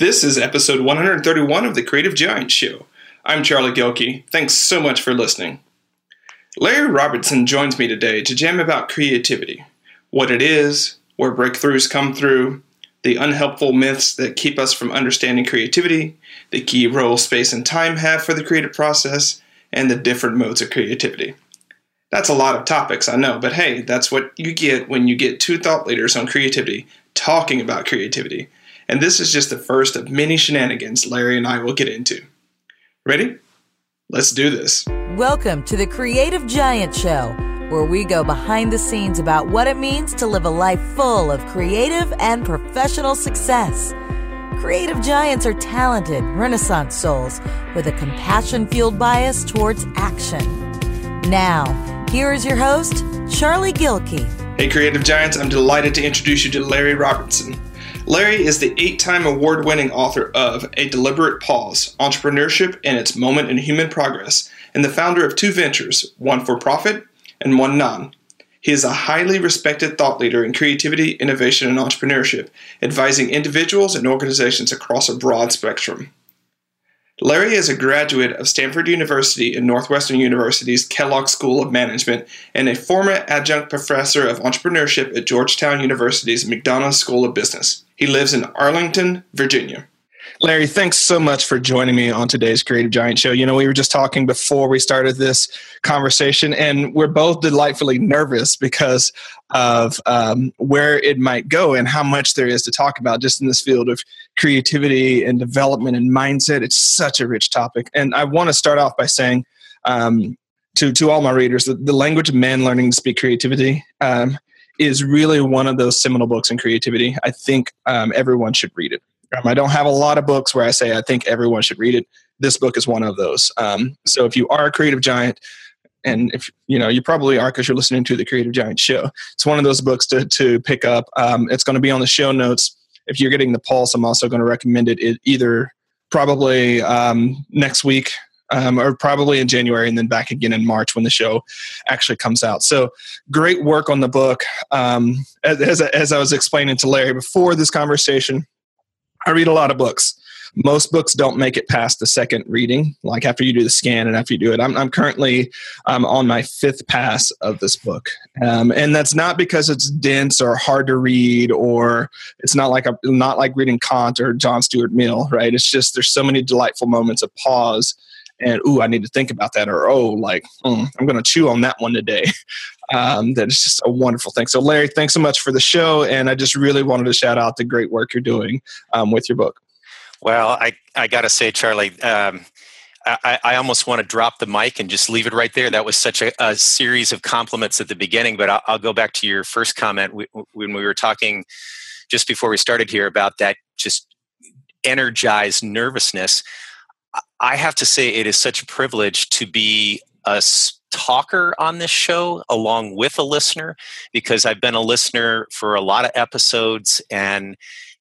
This is episode 131 of the Creative Giant Show. I'm Charlie Gilkey. Thanks so much for listening. Larry Robertson joins me today to jam about creativity what it is, where breakthroughs come through, the unhelpful myths that keep us from understanding creativity, the key role space and time have for the creative process, and the different modes of creativity. That's a lot of topics, I know, but hey, that's what you get when you get two thought leaders on creativity talking about creativity and this is just the first of many shenanigans Larry and I will get into. Ready? Let's do this. Welcome to the Creative Giant Show, where we go behind the scenes about what it means to live a life full of creative and professional success. Creative giants are talented, renaissance souls with a compassion fueled bias towards action. Now, here is your host, Charlie Gilkey. Hey, Creative Giants, I'm delighted to introduce you to Larry Robertson. Larry is the eight time award winning author of A Deliberate Pause Entrepreneurship and Its Moment in Human Progress, and the founder of two ventures, one for profit and one non. He is a highly respected thought leader in creativity, innovation, and entrepreneurship, advising individuals and organizations across a broad spectrum. Larry is a graduate of Stanford University and Northwestern University's Kellogg School of Management and a former adjunct professor of entrepreneurship at Georgetown University's McDonough School of Business. He lives in Arlington, Virginia. Larry, thanks so much for joining me on today's Creative Giant Show. You know, we were just talking before we started this conversation, and we're both delightfully nervous because of um, where it might go and how much there is to talk about just in this field of creativity and development and mindset. It's such a rich topic. And I want to start off by saying um, to, to all my readers that the language of man learning to speak creativity um, is really one of those seminal books in creativity. I think um, everyone should read it. Um, I don't have a lot of books where I say I think everyone should read it. This book is one of those. Um, so if you are a creative giant, and if you know you probably are because you're listening to the Creative Giant show, it's one of those books to to pick up. Um, it's going to be on the show notes. If you're getting the pulse, I'm also going to recommend it, it either probably um, next week um, or probably in January and then back again in March when the show actually comes out. So great work on the book. Um, as, as, as I was explaining to Larry before this conversation, I read a lot of books. Most books don't make it past the second reading, like after you do the scan and after you do it. I'm, I'm currently um, on my fifth pass of this book. Um, and that's not because it's dense or hard to read or it's not like a, not like reading Kant or John Stuart Mill, right? It's just there's so many delightful moments of pause and ooh, I need to think about that, or oh, like mm, I'm going to chew on that one today. Um, that is just a wonderful thing. So, Larry, thanks so much for the show, and I just really wanted to shout out the great work you're doing um, with your book. Well, I I got to say, Charlie. Um, I, I, almost want to drop the mic and just leave it right there. That was such a, a series of compliments at the beginning, but I'll, I'll go back to your first comment when we were talking just before we started here about that just energized nervousness. I have to say, it is such a privilege to be a talker on this show along with a listener because I've been a listener for a lot of episodes and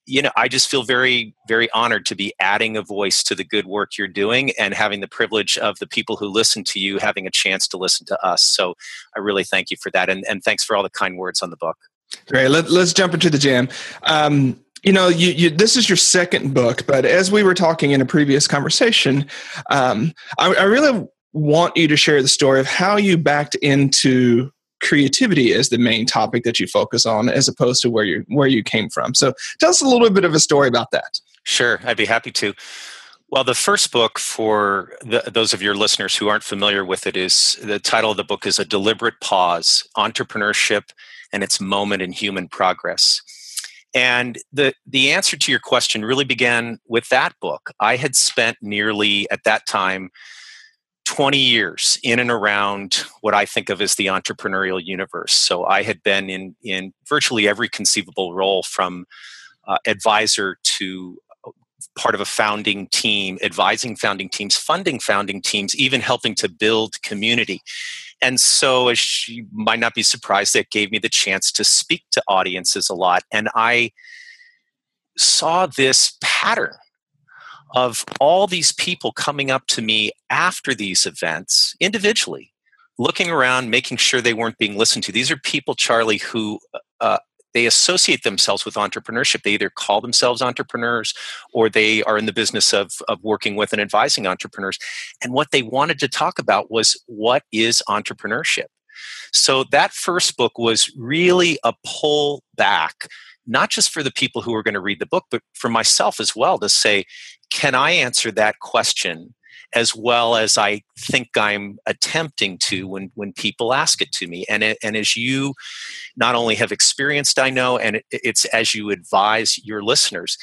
you know, I just feel very, very honored to be adding a voice to the good work you're doing and having the privilege of the people who listen to you having a chance to listen to us. So I really thank you for that. And, and thanks for all the kind words on the book. Great. Let, us jump into the jam. Um, you know you, you, this is your second book but as we were talking in a previous conversation um, I, I, really want you to share the story of how you backed into creativity as the main topic that you focus on as opposed to where you where you came from. So tell us a little bit of a story about that. Sure i'd be happy to. Well the first book for the, those of your listeners who aren't familiar with it is the title of the book is a deliberate pause entrepreneurship and its moment in human progress. And the, the answer to your question really began with that book. I had spent nearly, at that time, 20 years in and around what I think of as the entrepreneurial universe. So I had been in, in virtually every conceivable role from uh, advisor to uh, part of a founding team, advising founding teams, funding founding teams, even helping to build community. And so, as you might not be surprised, that gave me the chance to speak to audiences a lot. And I saw this pattern of all these people coming up to me after these events individually, looking around, making sure they weren't being listened to. These are people, Charlie, who uh, they associate themselves with entrepreneurship. They either call themselves entrepreneurs or they are in the business of, of working with and advising entrepreneurs. And what they wanted to talk about was what is entrepreneurship? So that first book was really a pull back, not just for the people who are going to read the book, but for myself as well to say, can I answer that question as well as I think I'm attempting to when, when people ask it to me. And, it, and as you not only have experienced, I know, and it, it's as you advise your listeners,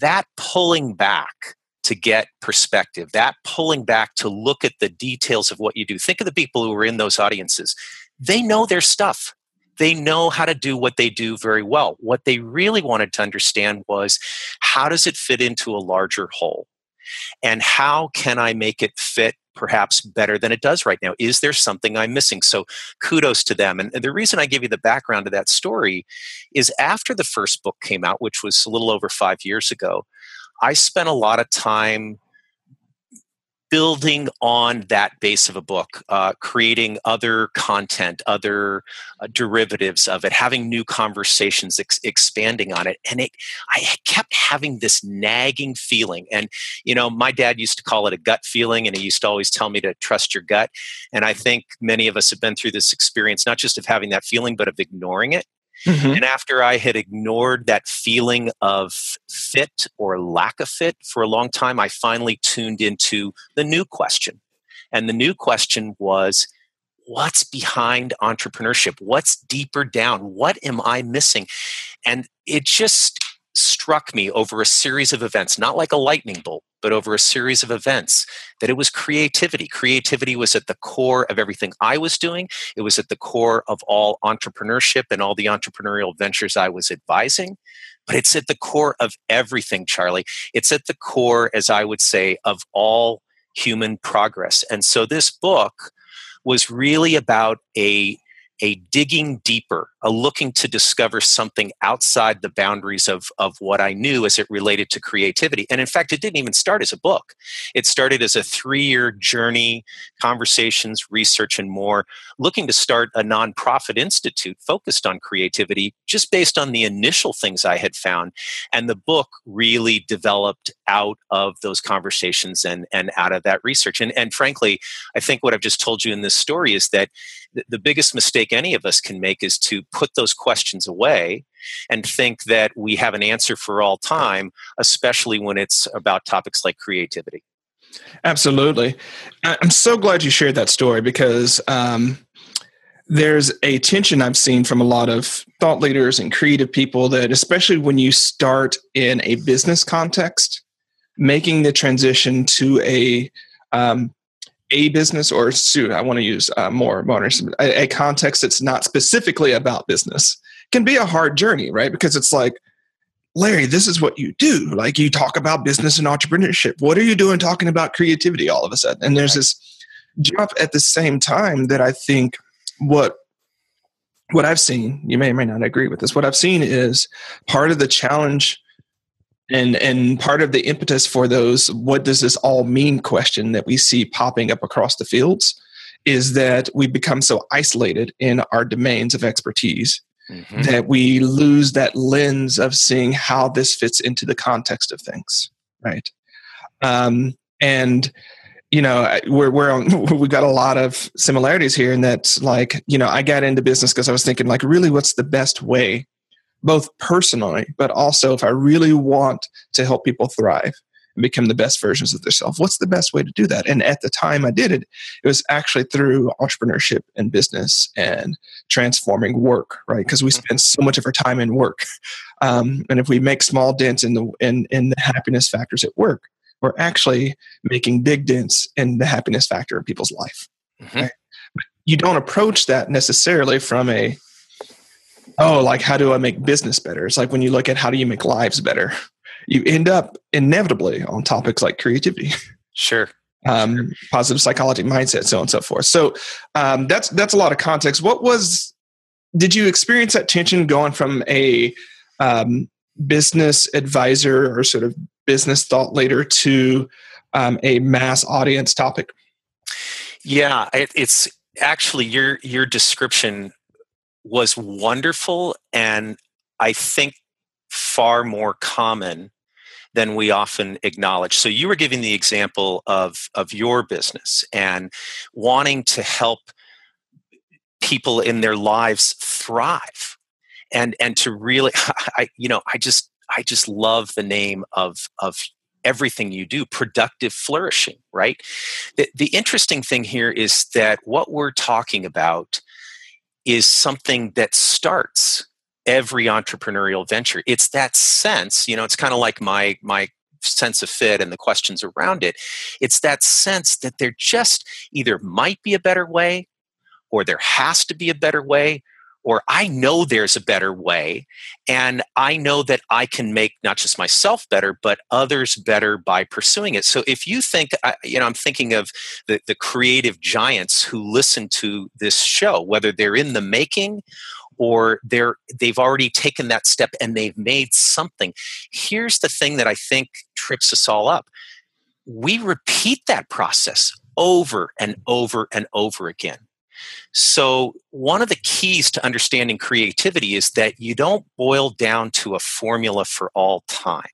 that pulling back to get perspective, that pulling back to look at the details of what you do. Think of the people who are in those audiences. They know their stuff. They know how to do what they do very well. What they really wanted to understand was how does it fit into a larger whole? and how can I make it fit perhaps better than it does right now? Is there something I'm missing? So kudos to them. And the reason I give you the background to that story is after the first book came out, which was a little over five years ago, I spent a lot of time building on that base of a book, uh, creating other content, other uh, derivatives of it, having new conversations, ex- expanding on it, and it, I kept having this nagging feeling. And you know, my dad used to call it a gut feeling, and he used to always tell me to trust your gut. And I think many of us have been through this experience, not just of having that feeling, but of ignoring it. Mm-hmm. And after I had ignored that feeling of fit or lack of fit for a long time, I finally tuned into the new question. And the new question was what's behind entrepreneurship? What's deeper down? What am I missing? And it just struck me over a series of events, not like a lightning bolt, but over a series of events, that it was creativity. Creativity was at the core of everything I was doing. It was at the core of all entrepreneurship and all the entrepreneurial ventures I was advising. But it's at the core of everything, Charlie. It's at the core, as I would say, of all human progress. And so this book was really about a a digging deeper, a looking to discover something outside the boundaries of, of what I knew as it related to creativity. And in fact, it didn't even start as a book. It started as a three year journey, conversations, research, and more, looking to start a nonprofit institute focused on creativity just based on the initial things I had found. And the book really developed out of those conversations and, and out of that research. And, and frankly, I think what I've just told you in this story is that the biggest mistake any of us can make is to put those questions away and think that we have an answer for all time, especially when it's about topics like creativity. Absolutely. I'm so glad you shared that story because um, there's a tension I've seen from a lot of thought leaders and creative people that, especially when you start in a business context, making the transition to a um, a business or suit. I want to use uh, more modern a, a context that's not specifically about business can be a hard journey, right? Because it's like, Larry, this is what you do. Like you talk about business and entrepreneurship. What are you doing talking about creativity all of a sudden? And there's this jump at the same time that I think what what I've seen, you may or may not agree with this. What I've seen is part of the challenge and and part of the impetus for those what does this all mean question that we see popping up across the fields is that we become so isolated in our domains of expertise mm-hmm. that we lose that lens of seeing how this fits into the context of things right um, and you know we're we're on we got a lot of similarities here in that like you know i got into business because i was thinking like really what's the best way both personally, but also if I really want to help people thrive and become the best versions of themselves, what's the best way to do that? And at the time I did it, it was actually through entrepreneurship and business and transforming work, right? Because we mm-hmm. spend so much of our time in work. Um, and if we make small dents in the in, in the happiness factors at work, we're actually making big dents in the happiness factor in people's life. Mm-hmm. Right? You don't approach that necessarily from a oh, like how do I make business better? It's like when you look at how do you make lives better, you end up inevitably on topics like creativity. Sure. Um, sure. positive psychology, mindset, so on and so forth. So um, that's that's a lot of context. What was? Did you experience that tension going from a um, business advisor or sort of business thought leader to um, a mass audience topic? Yeah, it, it's actually your your description was wonderful and I think far more common than we often acknowledge. So you were giving the example of of your business and wanting to help people in their lives thrive and and to really I you know I just I just love the name of of everything you do productive flourishing right the, the interesting thing here is that what we're talking about is something that starts every entrepreneurial venture. It's that sense you know it's kind of like my my sense of fit and the questions around it. It's that sense that there just either might be a better way or there has to be a better way or I know there's a better way, and I know that I can make not just myself better, but others better by pursuing it. So if you think, uh, you know, I'm thinking of the, the creative giants who listen to this show, whether they're in the making or they're they've already taken that step and they've made something. Here's the thing that I think trips us all up. We repeat that process over and over and over again so, one of the keys to understanding creativity is that you don't boil down to a formula for all time.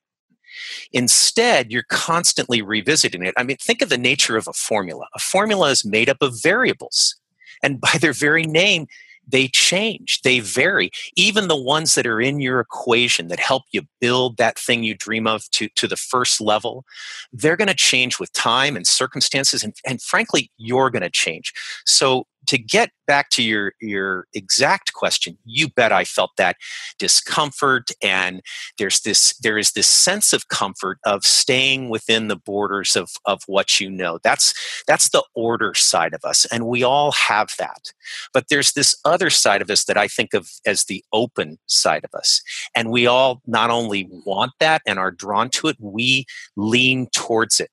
Instead, you're constantly revisiting it. I mean, think of the nature of a formula. A formula is made up of variables. And by their very name, they change, they vary. Even the ones that are in your equation that help you build that thing you dream of to, to the first level, they're going to change with time and circumstances. And, and frankly, you're going to change. So to get back to your your exact question you bet i felt that discomfort and there's this there is this sense of comfort of staying within the borders of of what you know. That's that's the order side of us and we all have that. But there's this other side of us that i think of as the open side of us and we all not only want that and are drawn to it we lean towards it.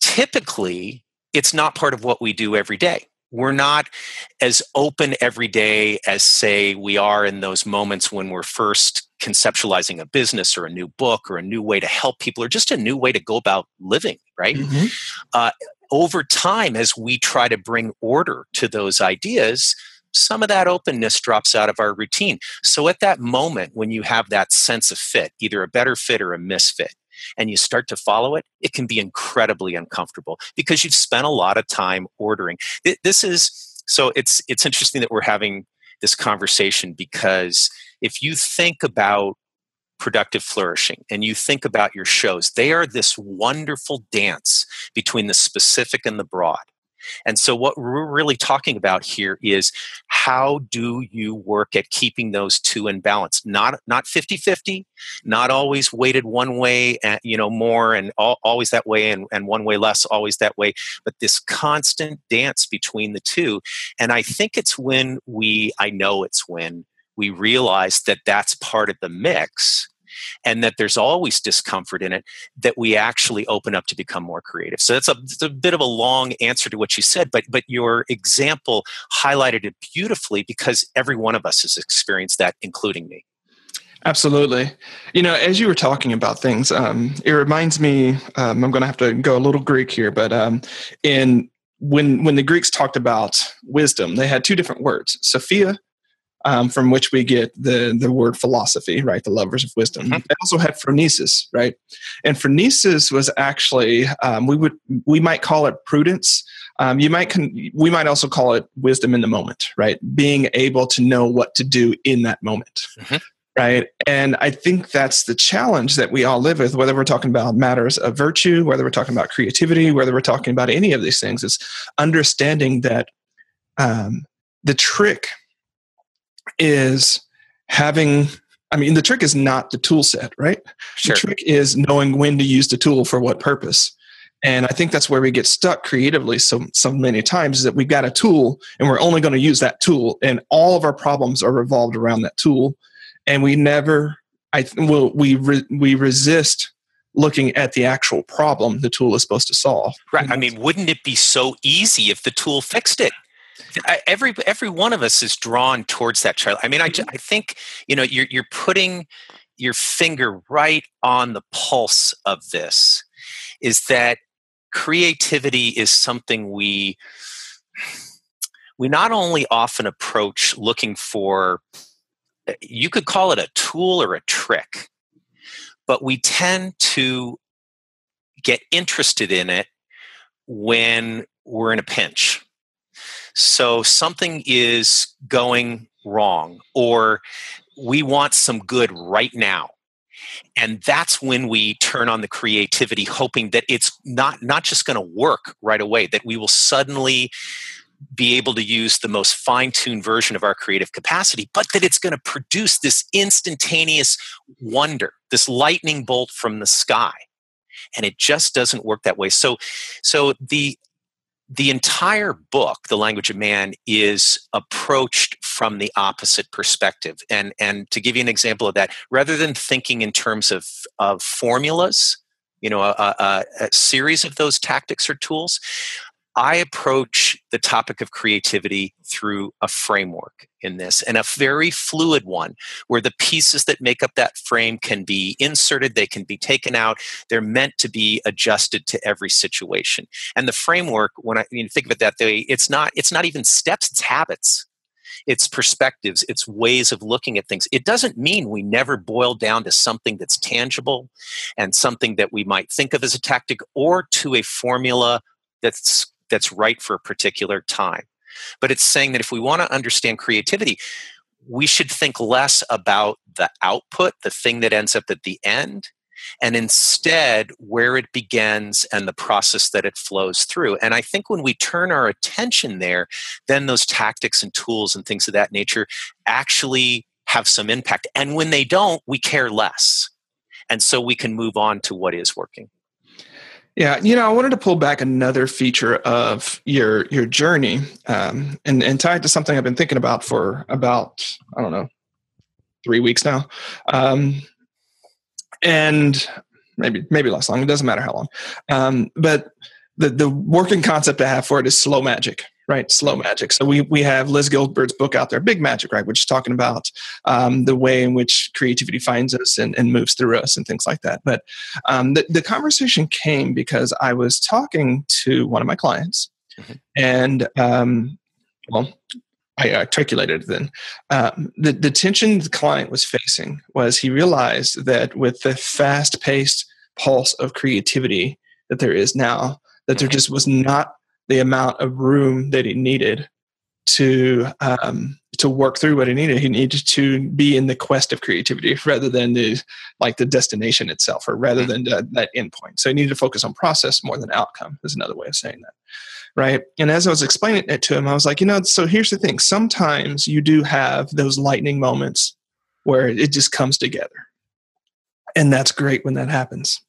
Typically it's not part of what we do every day we're not as open every day as say we are in those moments when we're first conceptualizing a business or a new book or a new way to help people or just a new way to go about living right mm-hmm. uh, over time as we try to bring order to those ideas some of that openness drops out of our routine so at that moment when you have that sense of fit either a better fit or a misfit and you start to follow it, it can be incredibly uncomfortable because you've spent a lot of time ordering. This is so it's it's interesting that we're having this conversation because if you think about productive flourishing and you think about your shows, they are this wonderful dance between the specific and the broad. And so, what we're really talking about here is how do you work at keeping those two in balance? Not not 50 50, not always weighted one way, and, you know, more and all, always that way, and, and one way less, always that way, but this constant dance between the two. And I think it's when we, I know it's when we realize that that's part of the mix and that there's always discomfort in it, that we actually open up to become more creative. So that's a, a bit of a long answer to what you said, but but your example highlighted it beautifully because every one of us has experienced that, including me. Absolutely. You know, as you were talking about things, um, it reminds me. Um, I'm going to have to go a little Greek here, but um, in when when the Greeks talked about wisdom, they had two different words: Sophia um, from which we get the the word philosophy, right? The lovers of wisdom. Mm-hmm. They also had phronesis, right? And phronesis was actually um, we would we might call it prudence. Um, you might con- we might also call it wisdom in the moment, right? Being able to know what to do in that moment. Mm-hmm. Right. And I think that's the challenge that we all live with, whether we're talking about matters of virtue, whether we're talking about creativity, whether we're talking about any of these things, is understanding that um, the trick is having I mean, the trick is not the tool set, right? Sure. The trick is knowing when to use the tool for what purpose. And I think that's where we get stuck creatively so so many times is that we've got a tool and we're only going to use that tool, and all of our problems are revolved around that tool, and we never, I will we re, we resist looking at the actual problem the tool is supposed to solve. Right. I mean, wouldn't it be so easy if the tool fixed it? Every every one of us is drawn towards that child. I mean, I, mm-hmm. I think you know you're you're putting your finger right on the pulse of this. Is that creativity is something we we not only often approach looking for you could call it a tool or a trick, but we tend to get interested in it when we're in a pinch. So something is going wrong, or we want some good right now. And that's when we turn on the creativity, hoping that it's not, not just going to work right away, that we will suddenly be able to use the most fine tuned version of our creative capacity, but that it's going to produce this instantaneous wonder, this lightning bolt from the sky. And it just doesn't work that way. So, so the the entire book, The Language of Man, is approached from the opposite perspective. And, and to give you an example of that, rather than thinking in terms of, of formulas, you know, a, a, a series of those tactics or tools, I approach the topic of creativity through a framework in this and a very fluid one where the pieces that make up that frame can be inserted, they can be taken out, they're meant to be adjusted to every situation. And the framework, when I you think of it that way, it's not it's not even steps, it's habits. It's perspectives, it's ways of looking at things. It doesn't mean we never boil down to something that's tangible and something that we might think of as a tactic or to a formula that's that's right for a particular time. But it's saying that if we want to understand creativity, we should think less about the output, the thing that ends up at the end, and instead where it begins and the process that it flows through. And I think when we turn our attention there, then those tactics and tools and things of that nature actually have some impact. And when they don't, we care less. And so we can move on to what is working. Yeah, you know, I wanted to pull back another feature of your your journey, um, and and tie it to something I've been thinking about for about I don't know three weeks now, um, and maybe maybe less long. It doesn't matter how long, um, but the the working concept I have for it is slow magic right? Slow magic. So we we have Liz Gilbert's book out there, Big Magic, right? Which is talking about um, the way in which creativity finds us and, and moves through us and things like that. But um, the the conversation came because I was talking to one of my clients, mm-hmm. and um, well. I articulated it then. Um, the, the tension the client was facing was he realized that with the fast paced pulse of creativity that there is now, that there just was not the amount of room that he needed to um, to work through what he needed. He needed to be in the quest of creativity rather than the like the destination itself, or rather mm-hmm. than the, that endpoint. So he needed to focus on process more than outcome. Is another way of saying that, right? And as I was explaining it to him, I was like, you know, so here's the thing. Sometimes you do have those lightning moments where it just comes together, and that's great when that happens.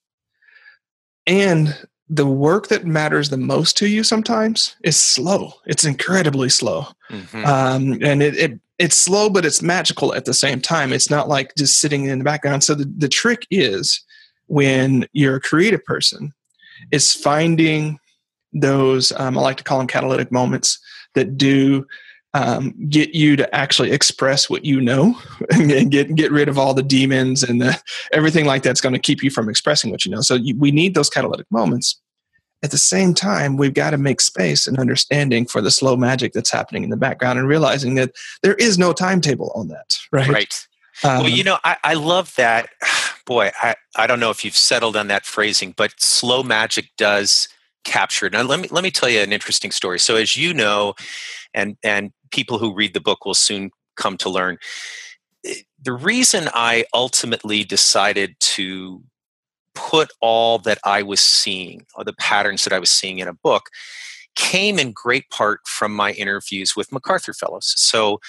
And the work that matters the most to you sometimes is slow. It's incredibly slow, mm-hmm. um, and it, it it's slow, but it's magical at the same time. It's not like just sitting in the background. So the, the trick is when you're a creative person, is finding those um, I like to call them catalytic moments that do um, get you to actually express what you know and get get rid of all the demons and the, everything like that's going to keep you from expressing what you know. So you, we need those catalytic moments. At the same time, we've got to make space and understanding for the slow magic that's happening in the background and realizing that there is no timetable on that. Right. Right. Um, well, you know, I, I love that. Boy, I, I don't know if you've settled on that phrasing, but slow magic does capture it. Now, let me let me tell you an interesting story. So, as you know, and and people who read the book will soon come to learn. Eh, the reason I ultimately decided to put all that I was seeing, or the patterns that I was seeing in a book, came in great part from my interviews with MacArthur Fellows. So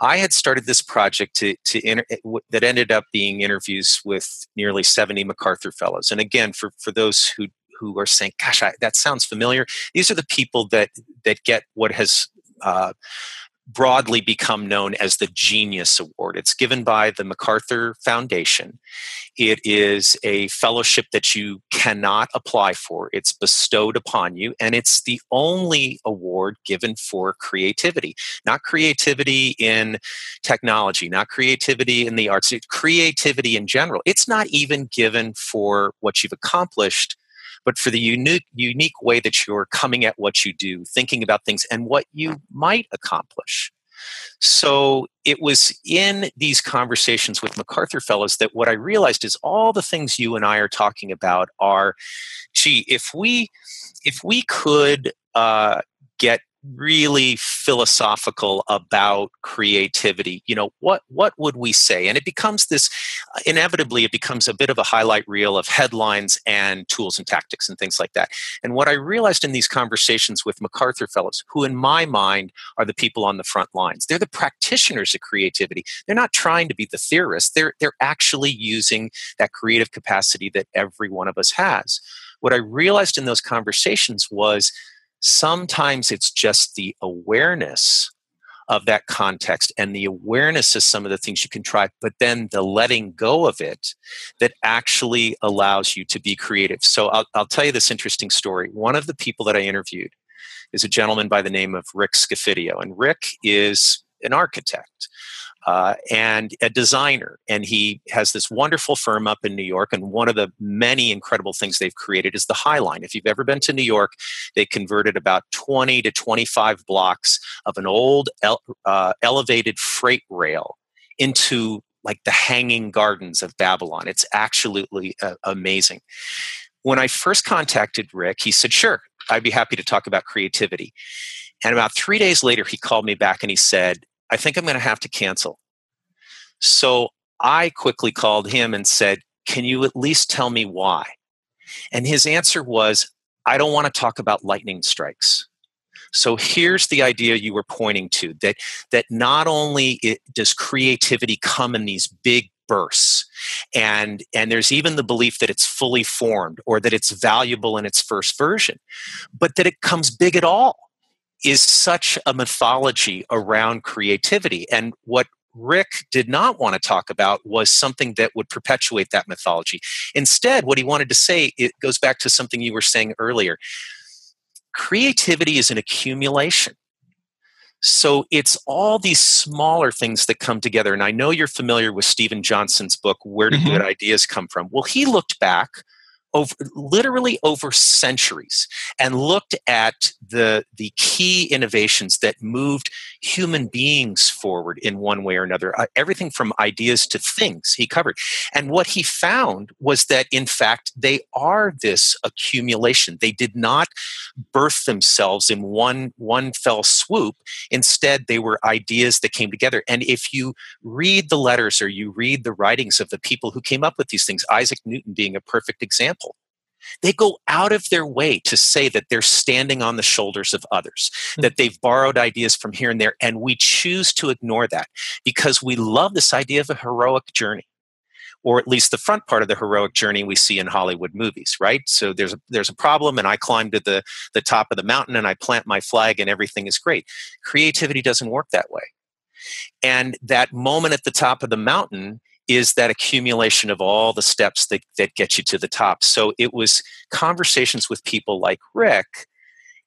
I had started this project to, to inter, eh, that ended up being interviews with nearly 70 MacArthur Fellows. And again, for, for those who who are saying, "Gosh, I, that sounds familiar," these are the people that that get what has uh, broadly become known as the Genius Award. It's given by the MacArthur Foundation. It is a fellowship that you cannot apply for, it's bestowed upon you, and it's the only award given for creativity. Not creativity in technology, not creativity in the arts, creativity in general. It's not even given for what you've accomplished but for the unique unique way that you're coming at what you do, thinking about things and what you might accomplish. So it was in these conversations with MacArthur Fellows that what I realized is all the things you and I are talking about are, gee, if we if we could uh, get really philosophical about creativity you know what what would we say? And it becomes this inevitably it becomes a bit of a highlight reel of headlines and tools and tactics and things like that. And what i realized in these conversations with macarthur fellows who in my mind are the people on the front lines they're the practitioners of creativity. They're not trying to be the theorists. They're they're actually using that creative capacity that every one of us has. What i realized in those conversations was Sometimes it's just the awareness of that context and the awareness of some of the things you can try, but then the letting go of it that actually allows you to be creative. So I'll, I'll tell you this interesting story. One of the people that I interviewed is a gentleman by the name of Rick Scofidio, and Rick is an architect uh, and a designer. And he has this wonderful firm up in New York. And one of the many incredible things they've created is the High Line. If you've ever been to New York, they converted about 20 to 25 blocks of an old uh, elevated freight rail into like the hanging gardens of Babylon. It's absolutely uh, amazing. When I first contacted Rick, he said, Sure, I'd be happy to talk about creativity. And about three days later, he called me back and he said, I think I'm going to have to cancel. So I quickly called him and said, Can you at least tell me why? And his answer was, I don't want to talk about lightning strikes. So here's the idea you were pointing to that that not only it, does creativity come in these big bursts and and there's even the belief that it's fully formed or that it's valuable in its first version but that it comes big at all is such a mythology around creativity. And what Rick did not want to talk about was something that would perpetuate that mythology. Instead, what he wanted to say, it goes back to something you were saying earlier. Creativity is an accumulation. So it's all these smaller things that come together. And I know you're familiar with Steven Johnson's book, Where Do mm-hmm. Good Ideas Come From? Well, he looked back over literally over centuries and looked at the the key innovations that moved human beings forward in one way or another uh, everything from ideas to things he covered. And what he found was that in fact they are this accumulation. They did not birth themselves in one one fell swoop. Instead they were ideas that came together. And if you read the letters or you read the writings of the people who came up with these things isaac newton being a perfect example they go out of their way to say that they're standing on the shoulders of others, mm-hmm. that they've borrowed ideas from here and there, and we choose to ignore that because we love this idea of a heroic journey or at least the front part of the heroic journey we see in Hollywood movies, right? So there's a, there's a problem, and I climb to the the top of the mountain and I plant my flag, and everything is great. Creativity doesn't work that way, and that moment at the top of the mountain is that accumulation of all the steps that, that get you to the top. So it was conversations with people like Rick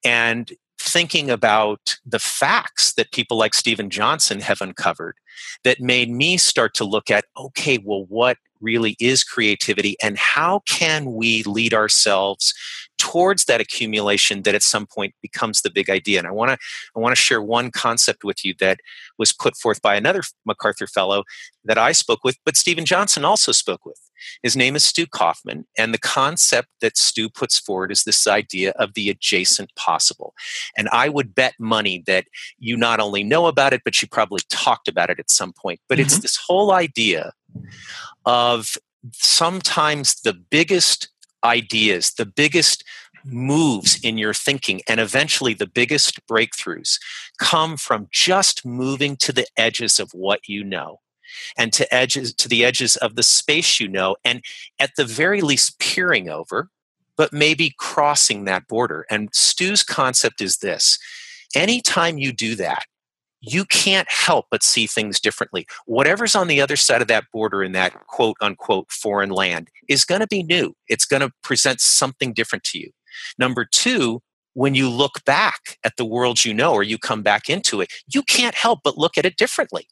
and thinking about the facts that people like Steven Johnson have uncovered that made me start to look at okay, well, what really is creativity and how can we lead ourselves towards that accumulation that at some point becomes the big idea? And i want to i want to share one concept with you that was put forth by another macarthur fellow that i spoke with but steven johnson also spoke with. His name is stu Kauffman and the concept that stu puts forward is this idea of the adjacent possible. And i would bet money that you not only know about it but you probably talked about it at some point but mm-hmm. it's this whole idea of sometimes the biggest ideas, the biggest moves in your thinking, and eventually the biggest breakthroughs come from just moving to the edges of what you know and to edges to the edges of the space you know and at the very least peering over but maybe crossing that border. And stu's concept is this anytime you do that you can't help but see things differently. Whatever's on the other side of that border in that quote unquote foreign land is going to be new. It's going to present something different to you. Number two, when you look back at the world you know or you come back into it, you can't help but look at it differently.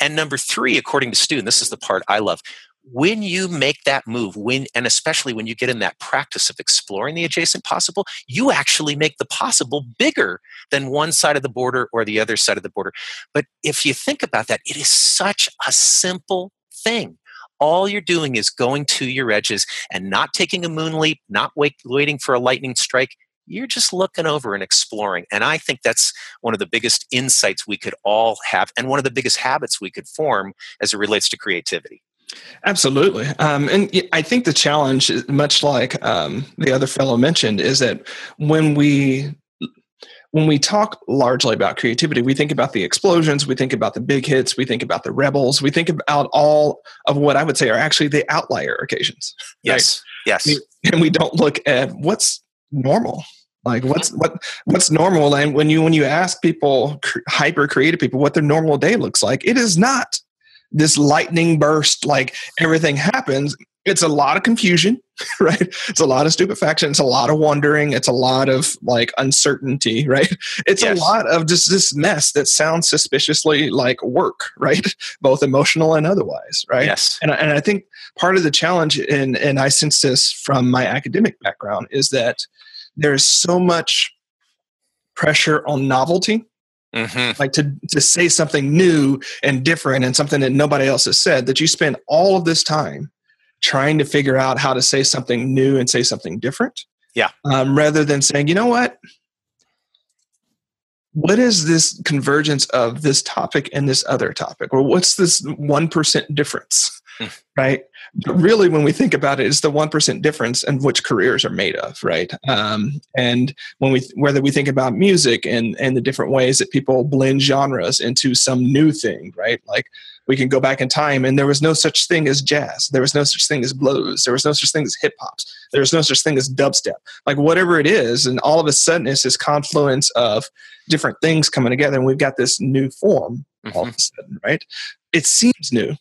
And number three, according to Stu, and this is the part I love, when you make that move when and especially when you get in that practice of exploring the adjacent possible you actually make the possible bigger than one side of the border or the other side of the border but if you think about that it is such a simple thing all you're doing is going to your edges and not taking a moon leap not wait, waiting for a lightning strike you're just looking over and exploring. And I think that's one of the biggest insights we could all have and one of the biggest habits we could form as it relates to creativity. Absolutely. Um, and I think the challenge, much like um, the other fellow mentioned, is that when we when we talk largely about creativity, we think about the explosions, we think about the big hits, we think about the rebels, we think about all of what I would say are actually the outlier occasions. Yes. Right? Yes. And we don't look at what's normal like what's what what's normal and when you when you ask people hyper creative people what their normal day looks like it is not this lightning burst like everything happens it's a lot of confusion right? It's a lot of stupefaction it's a lot of wondering it's a lot of like uncertainty right? It's yes. a lot of just this mess that sounds suspiciously like work right? Both emotional and otherwise right? Yes. And, and i think part of the challenge and and i sense this from my academic background is that there's so much pressure on novelty Mm-hmm. like to to say something new and different and something that nobody else has said that you spend all of this time trying to figure out how to say something new and say something different. Yeah. Um, rather than saying you know what? What is this convergence of this topic and this other topic? Or what's this 1% difference? Mm. right but really when we think about it it's the 1% difference in which careers are made of right? Um, and when we whether we think about music and and the different ways that people blend genres into some new thing right? Like we can go back in time and there was no such thing as jazz. There was no such thing as blues. There was no such thing as hip hops there was no such thing as dubstep. Like whatever it is and all of a sudden it's this confluence of different things coming together and we've got this new form mm-hmm. all of a sudden right? It seems new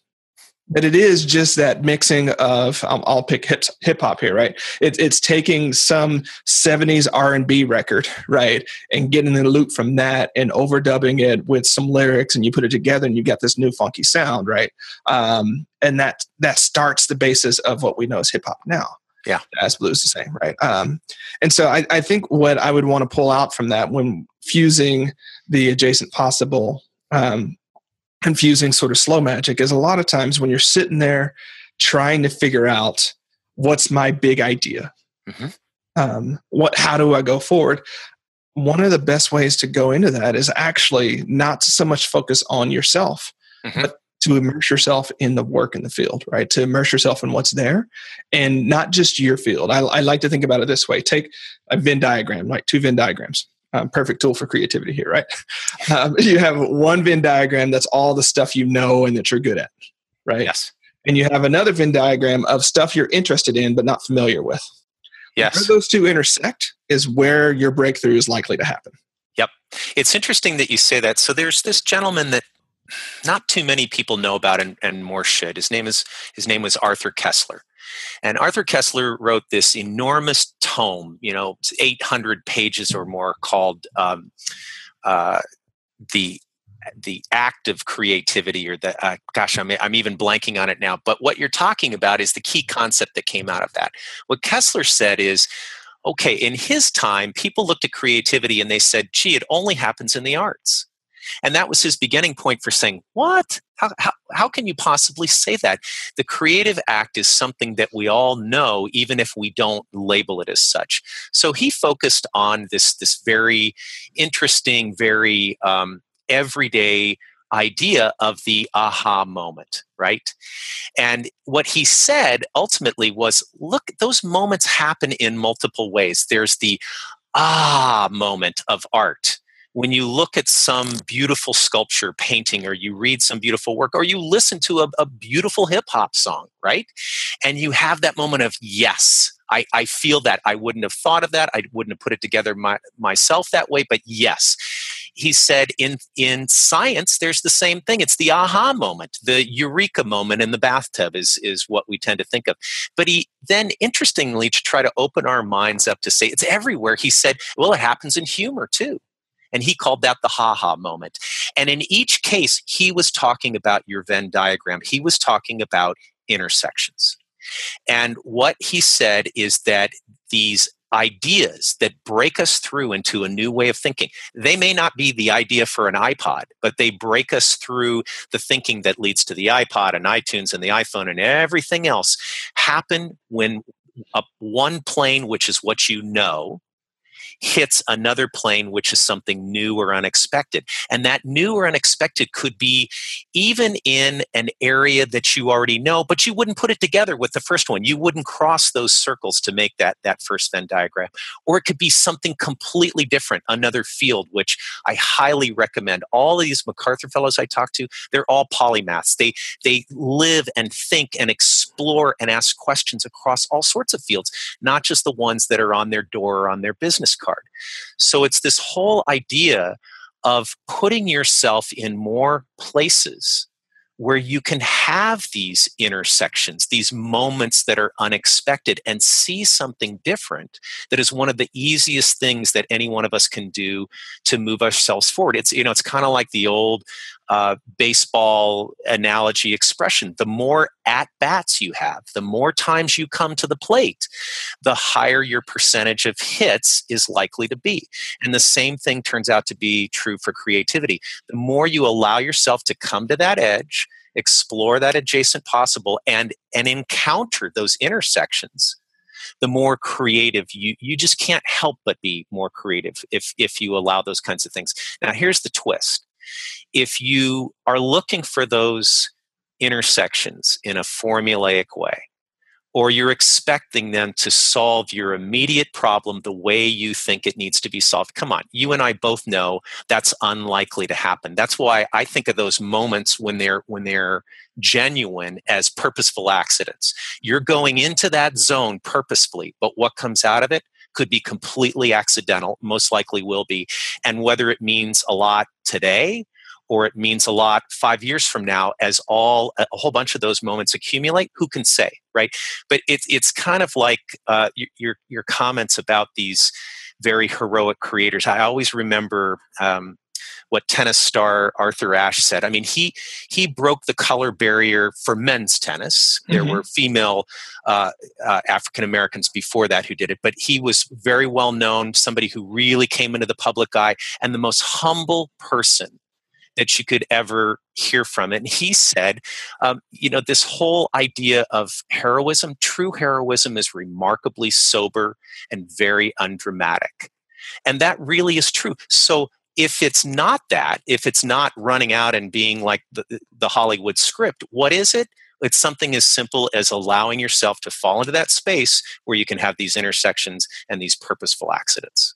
but it is just that mixing of um, I'll pick hip hip hop here, right? It's it's taking some '70s R&B record, right, and getting the loop from that and overdubbing it with some lyrics, and you put it together, and you get this new funky sound, right? Um, and that that starts the basis of what we know as hip hop now. Yeah, as blues the same, right? Um, and so I, I think what I would want to pull out from that when fusing the adjacent possible um, confusing sort of slow magic is a lot of times when you're sitting there trying to figure out what's my big idea. Mm-hmm. um, what how do i go forward? One of the best ways to go into that is actually not so much focus on yourself mm-hmm. but to immerse yourself in the work in the field right? To immerse yourself in what's there and not just your field. I, I like to think about it this way. Take a venn diagram like two venn diagrams um, perfect tool for creativity here, right? Um, you have one Venn diagram that's all the stuff you know and that you're good at, right? Yes. And you have another Venn diagram of stuff you're interested in but not familiar with. Yes. Where those two intersect is where your breakthrough is likely to happen. Yep. It's interesting that you say that. So there's this gentleman that not too many people know about and, and more should. His name is his name was Arthur Koestler. And Arthur Koestler wrote this enormous tome, you know, 800 pages or more, called um, uh, the the act of creativity or the uh, gosh I'm, I'm even blanking on it now but what you're talking about is the key concept that came out of that. What Koestler said is okay in his time people looked at creativity and they said gee it only happens in the arts and that was his beginning point for saying, What? How, how, how can you possibly say that? The creative act is something that we all know, even if we don't label it as such. So he focused on this, this very interesting, very um, everyday idea of the aha moment, right? And what he said ultimately was look, those moments happen in multiple ways. There's the ah moment of art when you look at some beautiful sculpture painting or you read some beautiful work or you listen to a, a beautiful hip hop song, right? And you have that moment of, yes, I, I, feel that. I wouldn't have thought of that. I wouldn't have put it together my, myself that way, but yes. He said in, in science, there's the same thing. It's the aha moment, the eureka moment in the bathtub is, is what we tend to think of. But he then, interestingly, to try to open our minds up to say it's everywhere, he said, well, it happens in humor too. And he called that the ha ha moment. And in each case, he was talking about your Venn diagram. He was talking about intersections. And what he said is that these ideas that break us through into a new way of thinking. They may not be the idea for an iPod, but they break us through the thinking that leads to the iPod and iTunes and the iPhone and everything else happen when one plane, which is what you know, hits another plane, which is something new or unexpected. And that new or unexpected could be even in an area that you already know, but you wouldn't put it together with the first one. You wouldn't cross those circles to make that, that first Venn diagram. Or it could be something completely different, another field, which I highly recommend. All of these MacArthur fellows I talk to, they're all polymaths. They, they live and think and explore and ask questions across all sorts of fields, not just the ones that are on their door or on their business card card. So it's this whole idea of putting yourself in more places where you can have these intersections, these moments that are unexpected, and see something different that is one of the easiest things that any one of us can do to move ourselves forward. It's you know, it's kind of like the old uh, baseball analogy expression. The more at bats you have, the more times you come to the plate, the higher your percentage of hits is likely to be. And the same thing turns out to be true for creativity. The more you allow yourself to come to that edge, explore that adjacent possible, and, and encounter those intersections, the more creative you you just can't help but be more creative if if you allow those kinds of things now here's the twist if you are looking for those intersections in a formulaic way, or you're expecting them to solve your immediate problem the way you think it needs to be solved. Come on, you and I both know that's unlikely to happen. That's why I think of those moments when they're when they're genuine as purposeful accidents. You're going into that zone purposefully, but what comes out of it could be completely accidental, most likely will be. And whether it means a lot today or it means a lot five years from now as all a whole bunch of those moments accumulate who can say right but it's it's kind of like uh, your your comments about these very heroic creators i always remember um, what tennis star Arthur Ashe said. I mean, he he broke the color barrier for men's tennis. There mm-hmm. were female uh, uh, African Americans before that who did it, but he was very well known, somebody who really came into the public eye, and the most humble person that you could ever hear from it. And he said, um, you know, this whole idea of heroism, true heroism is remarkably sober and very undramatic. And that really is true. So if it's not that, if it's not running out and being like the, the Hollywood script, what is it? It's something as simple as allowing yourself to fall into that space where you can have these intersections and these purposeful accidents.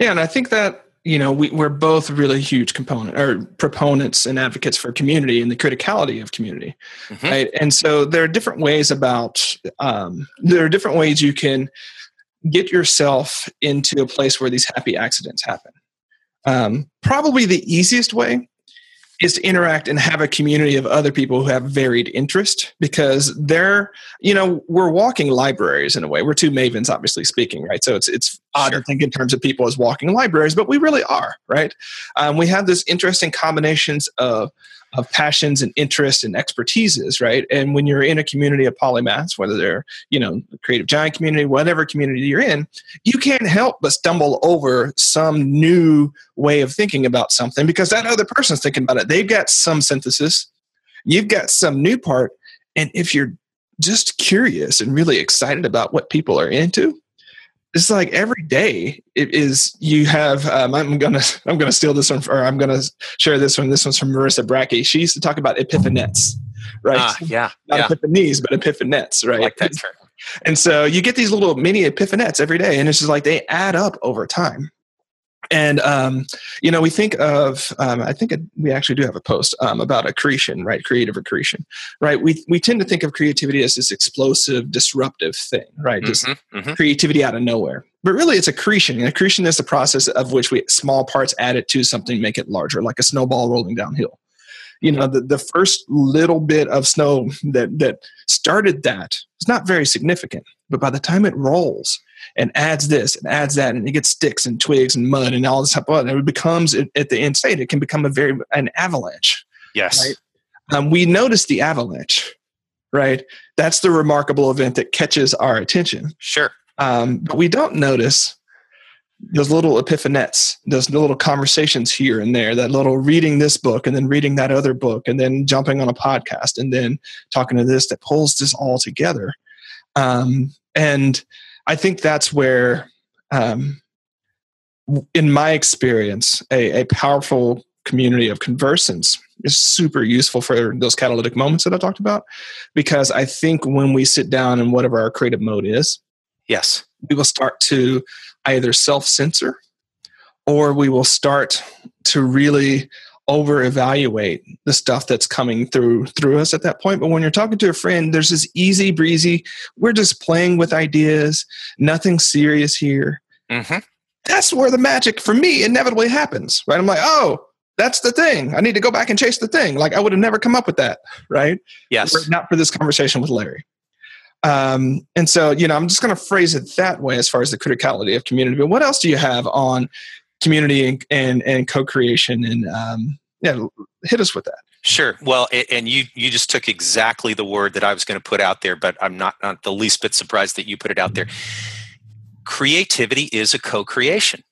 Yeah, and I think that you know we, we're both really huge component or proponents and advocates for community and the criticality of community mm-hmm. right and so there are different ways about um, there are different ways you can get yourself into a place where these happy accidents happen um, probably the easiest way is to interact and have a community of other people who have varied interest because they're you know we're walking libraries in a way. We're two mavens obviously speaking right? So it's it's odd sure. to think in terms of people as walking libraries but we really are right? Um, we have this interesting combinations of of passions and interests and expertises, right? And when you're in a community of polymaths, whether they're, you know, creative giant community, whatever community you're in, you can't help but stumble over some new way of thinking about something because that other person's thinking about it. They've got some synthesis, you've got some new part. And if you're just curious and really excited about what people are into, it's like every day it is you have um, i'm gonna i'm gonna steal this one or i'm gonna share this one. This one's from marissa brackey she used to talk about epiphanettes right? Uh, yeah not yeah. epiphanies but epiphanettes right I like that term. And so you get these little mini epiphanettes every day and it's just like they add up over time and um, you know we think of um, i think we actually do have a post um, about accretion right? Creative accretion right? We, we tend to think of creativity as this explosive disruptive thing right? Just mm-hmm, mm-hmm. creativity out of nowhere. But really it's accretion. And accretion is the process of which we small parts added to something make it larger like a snowball rolling downhill. You know the, the first little bit of snow that that started that is not very significant but by the time it rolls and adds this and adds that, and it gets sticks and twigs and mud and all this stuff. And it becomes at the end state, it can become a very an avalanche. Yes. Right? Um, we notice the avalanche, right? That's the remarkable event that catches our attention. Sure. Um, but we don't notice those little epiphanettes, those little conversations here and there, that little reading this book and then reading that other book and then jumping on a podcast and then talking to this that pulls this all together. Um, and I think that's where, um, in my experience, a, a powerful community of conversants is super useful for those catalytic moments that I talked about. Because I think when we sit down in whatever our creative mode is, yes, we will start to either self censor or we will start to really over evaluate the stuff that's coming through through us at that point. But when you're talking to a friend there's this easy breezy we're just playing with ideas. Nothing serious here. Mm-hmm. that's where the magic for me inevitably happens right? I'm like oh that's the thing. I need to go back and chase the thing. Like i would have never come up with that right? Yes. Not for this conversation with larry. Um, and so, you know, I'm just going to phrase it that way as far as the criticality of community. But what else do you have on community and and, and co-creation? And um, yeah, hit us with that. Sure. Well, and you you just took exactly the word that I was going to put out there, but I'm not, not the least bit surprised that you put it out there. Creativity is a co-creation.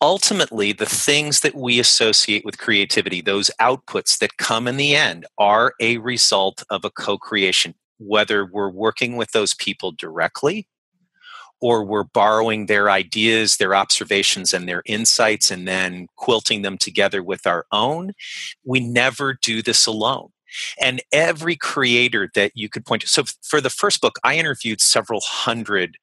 Ultimately, the things that we associate with creativity, those outputs that come in the end, are a result of a co creation whether we're working with those people directly or we're borrowing their ideas, their observations, and their insights and then quilting them together with our own. We never do this alone. And every creator that you could point to. So, for the first book, I interviewed several hundred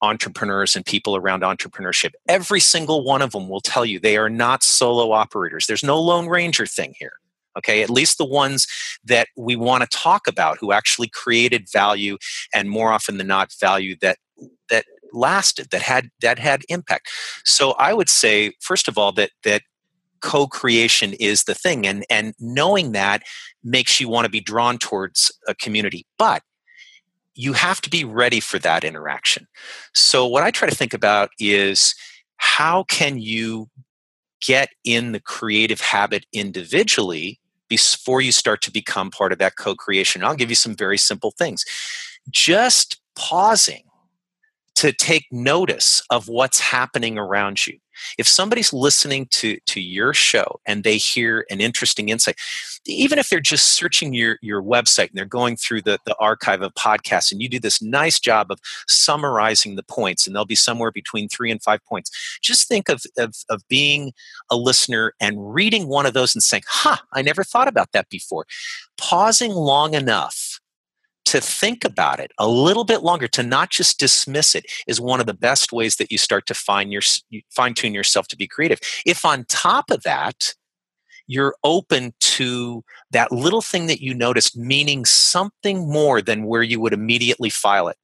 entrepreneurs and people around entrepreneurship. Every single one of them will tell you they are not solo operators. There's no Lone Ranger thing here okay at least the ones that we want to talk about who actually created value and more often than not value that that lasted that had that had impact so i would say first of all that that co-creation is the thing and and knowing that makes you want to be drawn towards a community but you have to be ready for that interaction so what i try to think about is how can you get in the creative habit individually before you start to become part of that co creation. and I'll give you some very simple things. Just pausing to take notice of what's happening around you. If somebody's listening to, to your show and they hear an interesting insight, even if they're just searching your, your website and they're going through the, the archive of podcasts and you do this nice job of summarizing the points and they'll be somewhere between three and five points just think of, of, of being a listener and reading one of those and saying huh i never thought about that before pausing long enough to think about it a little bit longer to not just dismiss it is one of the best ways that you start to find your fine tune yourself to be creative. If on top of that you're open to that little thing that you noticed meaning something more than where you would immediately file it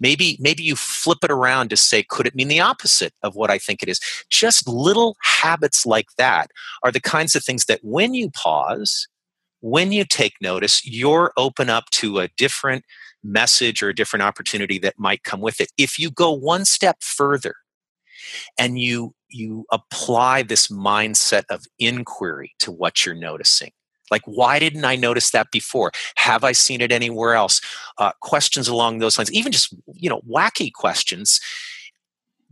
maybe maybe you flip it around to say could it mean the opposite of what i think it is? Just little habits like that are the kinds of things that when you pause when you take notice you're open up to a different message or a different opportunity that might come with it. If you go one step further and you you apply this mindset of inquiry to what you're noticing like why didn't i notice that before? Have i seen it anywhere else? Uh, questions along those lines even just you know wacky questions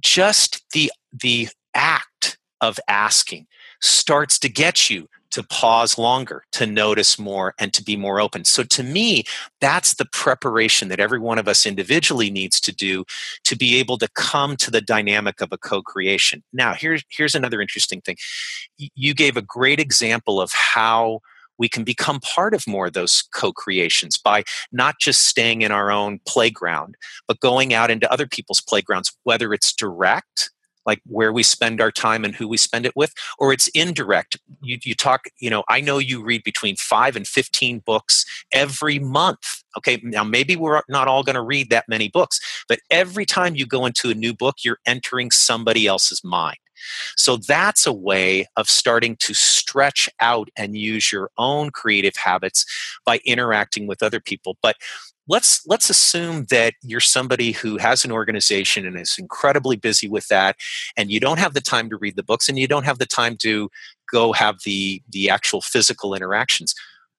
just the the act of asking starts to get you to pause longer, to notice more, and to be more open. So, to me, that's the preparation that every one of us individually needs to do to be able to come to the dynamic of a co creation. Now, here's, here's another interesting thing. You gave a great example of how we can become part of more of those co creations by not just staying in our own playground, but going out into other people's playgrounds, whether it's direct like where we spend our time and who we spend it with or it's indirect. You, you talk you know i know you read between 5 and 15 books every month okay? Now maybe we're not all going to read that many books but every time you go into a new book you're entering somebody else's mind. So that's a way of starting to stretch out and use your own creative habits by interacting with other people. But let's let's assume that you're somebody who has an organization and is incredibly busy with that and you don't have the time to read the books and you don't have the time to go have the the actual physical interactions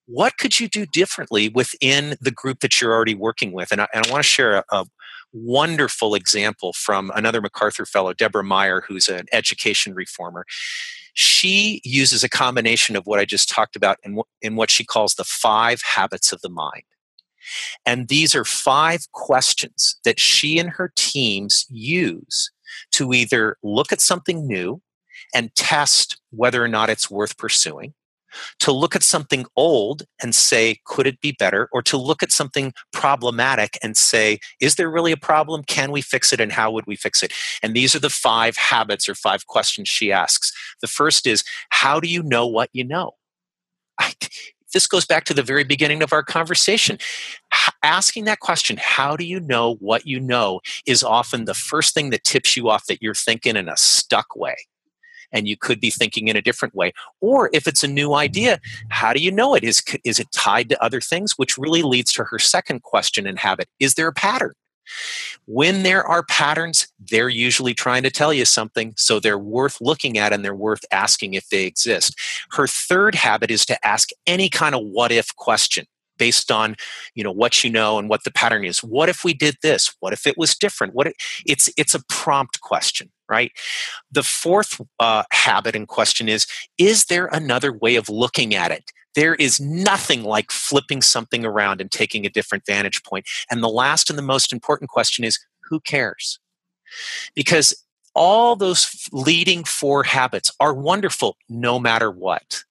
what could you do differently within the group that you're already working with? And I, and I want to share a, a wonderful example from another MacArthur Fellow, Deborah Meier, who's an education reformer. She uses a combination of what I just talked about in, in what she calls the five habits of the mind. And these are five questions that she and her teams use to either look at something new and test whether or not it's worth pursuing, to look at something old and say, could it be better? Or to look at something problematic and say, is there really a problem? Can we fix it? And how would we fix it? And these are the five habits or five questions she asks. The first is, how do you know what you know? This goes back to the very beginning of our conversation. H- asking that question, how do you know what you know, is often the first thing that tips you off that you're thinking in a stuck way. And you could be thinking in a different way. Or if it's a new idea, how do you know it? Is, is it tied to other things? Which really leads to her second question and habit Is there a pattern? When there are patterns, they're usually trying to tell you something, so they're worth looking at and they're worth asking if they exist. Her third habit is to ask any kind of what if question based on you know what you know and what the pattern is what if we did this what if it was different what it's it's a prompt question right the fourth uh, habit in question is is there another way of looking at it there is nothing like flipping something around and taking a different vantage point. And the last and the most important question is who cares? Because all those leading four habits are wonderful no matter what.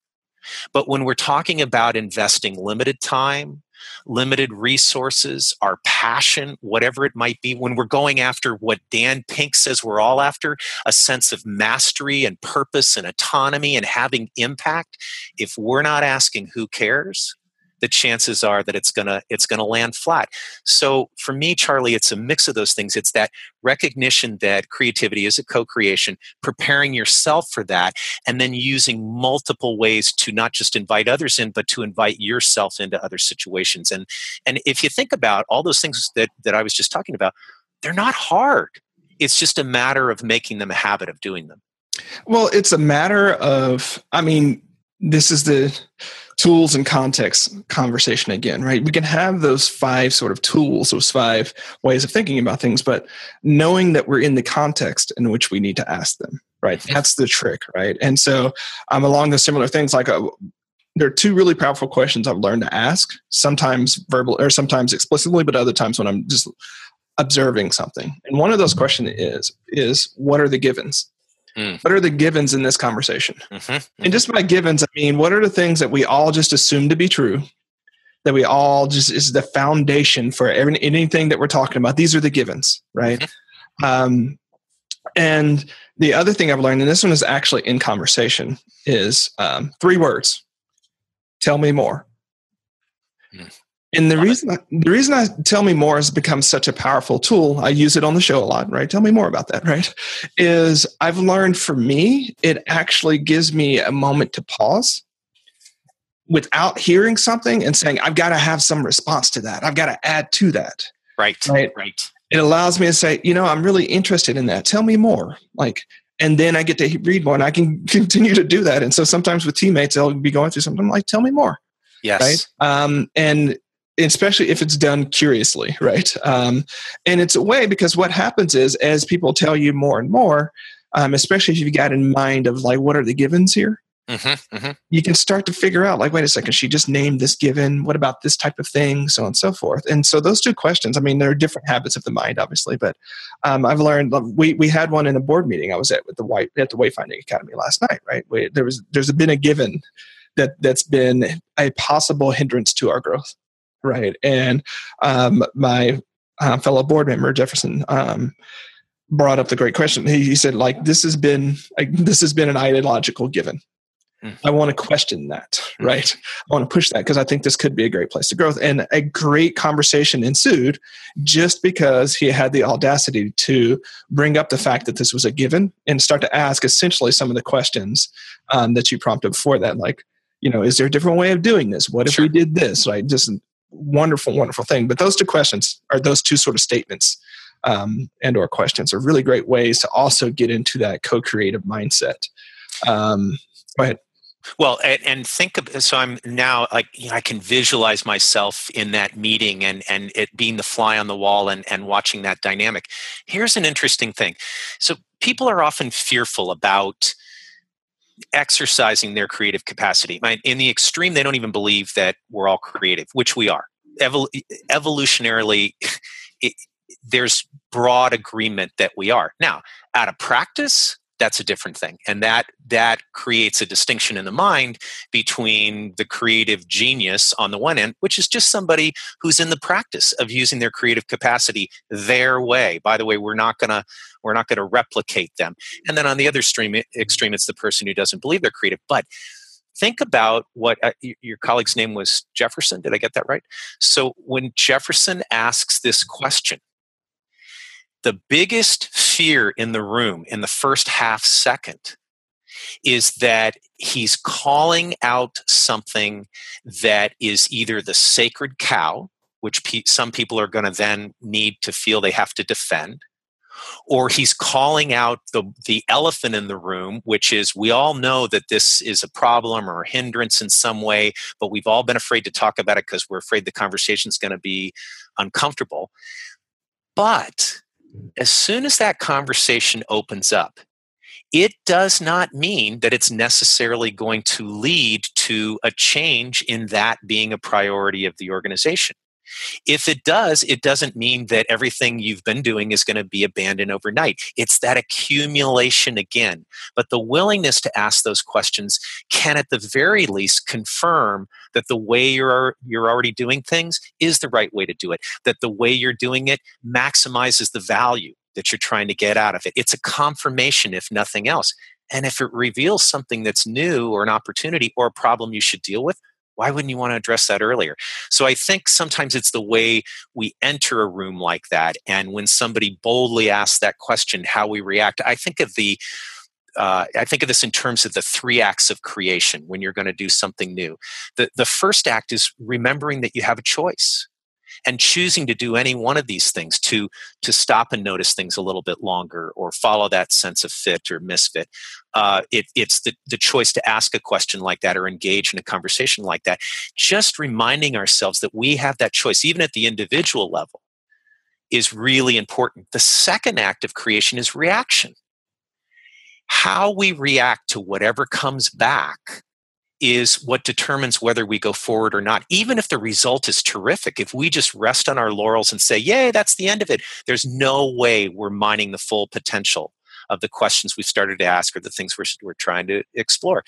But when we're talking about investing limited time, limited resources, our passion, whatever it might be, when we're going after what Dan Pink says we're all after a sense of mastery and purpose and autonomy and having impact, if we're not asking who cares, the chances are that it's gonna it's gonna land flat. So for me, Charlie, it's a mix of those things. It's that recognition that creativity is a co-creation, preparing yourself for that, and then using multiple ways to not just invite others in, but to invite yourself into other situations. And and if you think about all those things that that I was just talking about, they're not hard. It's just a matter of making them a habit of doing them. Well, it's a matter of, I mean, this is the tools and context conversation again, right? We can have those five sort of tools, those five ways of thinking about things, but knowing that we're in the context in which we need to ask them, right? That's the trick, right? And so, um, along the similar things, like a, uh, there are two really powerful questions I've learned to ask, sometimes verbal or sometimes explicitly, but other times when I'm just observing something. And one of those questions is, is what are the givens? Mm. What are the givens in this conversation? Mm-hmm. Mm-hmm. And just by givens, I mean, what are the things that we all just assume to be true? That we all just is the foundation for every, anything that we're talking about. These are the givens, right? Mm-hmm. Um, and the other thing I've learned, and this one is actually in conversation, is um, three words. Tell me more. Mm. And the reason I, the reason I tell me more has become such a powerful tool. I use it on the show a lot, right? Tell me more about that, right? Is I've learned for me, it actually gives me a moment to pause without hearing something and saying, I've got to have some response to that. I've got to add to that. Right. Right. Right. It allows me to say, you know, I'm really interested in that. Tell me more. Like, and then I get to read more and I can continue to do that. And so sometimes with teammates, they'll be going through something like, tell me more. Yes. Right. Um, and especially if it's done curiously, right? Um, and it's a way because what happens is as people tell you more and more, um, especially if you've got in mind of like what are the givens here, mm-hmm, mm-hmm. you can start to figure out like, wait a second, she just named this given. What about this type of thing, so on and so forth. And so those two questions, I mean, there are different habits of the mind, obviously, but um, I've learned. We we had one in a board meeting I was at with the white at the Wayfinding Academy last night, right? We, there was there's been a given that that's been a possible hindrance to our growth right? And um, my uh, fellow board member Jefferson um, brought up the great question. He, he said, like, this has been like, this has been an ideological given. Mm. I want to question that, mm. right? I want to push that because I think this could be a great place to growth. And a great conversation ensued just because he had the audacity to bring up the fact that this was a given and start to ask essentially some of the questions um, that you prompted before that, like, you know, is there a different way of doing this? What if sure. we did this? Right? Just wonderful, wonderful thing. But those two questions are those two sort of statements um, and or questions are really great ways to also get into that co-creative mindset. Um, go ahead. Well, and, think of so I'm now like you know, I can visualize myself in that meeting and and it being the fly on the wall and and watching that dynamic. Here's an interesting thing. So people are often fearful about exercising their creative capacity. In the extreme, they don't even believe that we're all creative, which we are. Evol- evolutionarily, it, there's broad agreement that we are. Now, out of practice, that's a different thing and that that creates a distinction in the mind between the creative genius on the one end which is just somebody who's in the practice of using their creative capacity their way. By the way we're not going to we're not going to replicate them. And then on the other extreme extreme it's the person who doesn't believe they're creative. But think about what uh, your colleague's name was jefferson did i get that right? So when jefferson asks this question the biggest fear in the room in the first half second is that he's calling out something that is either the sacred cow, which pe- some people are going to then need to feel they have to defend, or he's calling out the, the elephant in the room, which is we all know that this is a problem or a hindrance in some way, but we've all been afraid to talk about it because we're afraid the conversation is going to be uncomfortable. But as soon as that conversation opens up, it does not mean that it's necessarily going to lead to a change in that being a priority of the organization. If it does, it doesn't mean that everything you've been doing is going to be abandoned overnight. It's that accumulation again. But the willingness to ask those questions can, at the very least, confirm that the way you're, you're already doing things is the right way to do it, that the way you're doing it maximizes the value that you're trying to get out of it. It's a confirmation, if nothing else. And if it reveals something that's new or an opportunity or a problem you should deal with, why wouldn't you want to address that earlier? So I think sometimes it's the way we enter a room like that. And when somebody boldly asks that question, how we react. I think of the uh, I think of this in terms of the three acts of creation when you're going to do something new. The, the first act is remembering that you have a choice and choosing to do any one of these things to to stop and notice things a little bit longer or follow that sense of fit or misfit. Uh, it, it's the, the choice to ask a question like that or engage in a conversation like that. Just reminding ourselves that we have that choice even at the individual level is really important. The second act of creation is reaction. How we react to whatever comes back is what determines whether we go forward or not. Even if the result is terrific, if we just rest on our laurels and say, Yay, that's the end of it, there's no way we're mining the full potential of the questions we've started to ask or the things we're, we're trying to explore.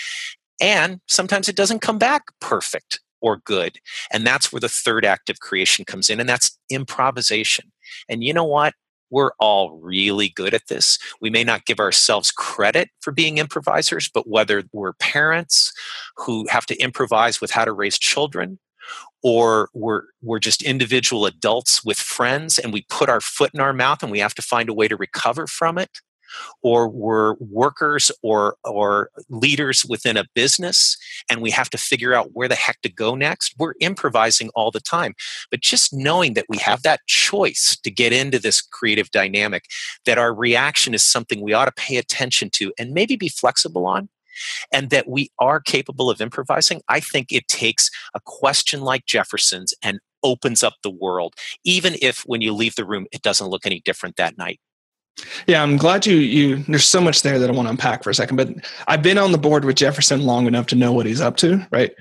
And sometimes it doesn't come back perfect or good. And that's where the third act of creation comes in, and that's improvisation. And you know what? We're all really good at this. We may not give ourselves credit for being improvisers, but whether we're parents who have to improvise with how to raise children, or we're we're just individual adults with friends and we put our foot in our mouth and we have to find a way to recover from it or we're workers or or leaders within a business and we have to figure out where the heck to go next we're improvising all the time. But just knowing that we have that choice to get into this creative dynamic that our reaction is something we ought to pay attention to and maybe be flexible on and that we are capable of improvising i think it takes a question like jefferson's and opens up the world. Even if when you leave the room it doesn't look any different that night yeah, I'm glad you you there's so much there that I want to unpack for a second, but I've been on the board with Jefferson long enough to know what he's up to, right?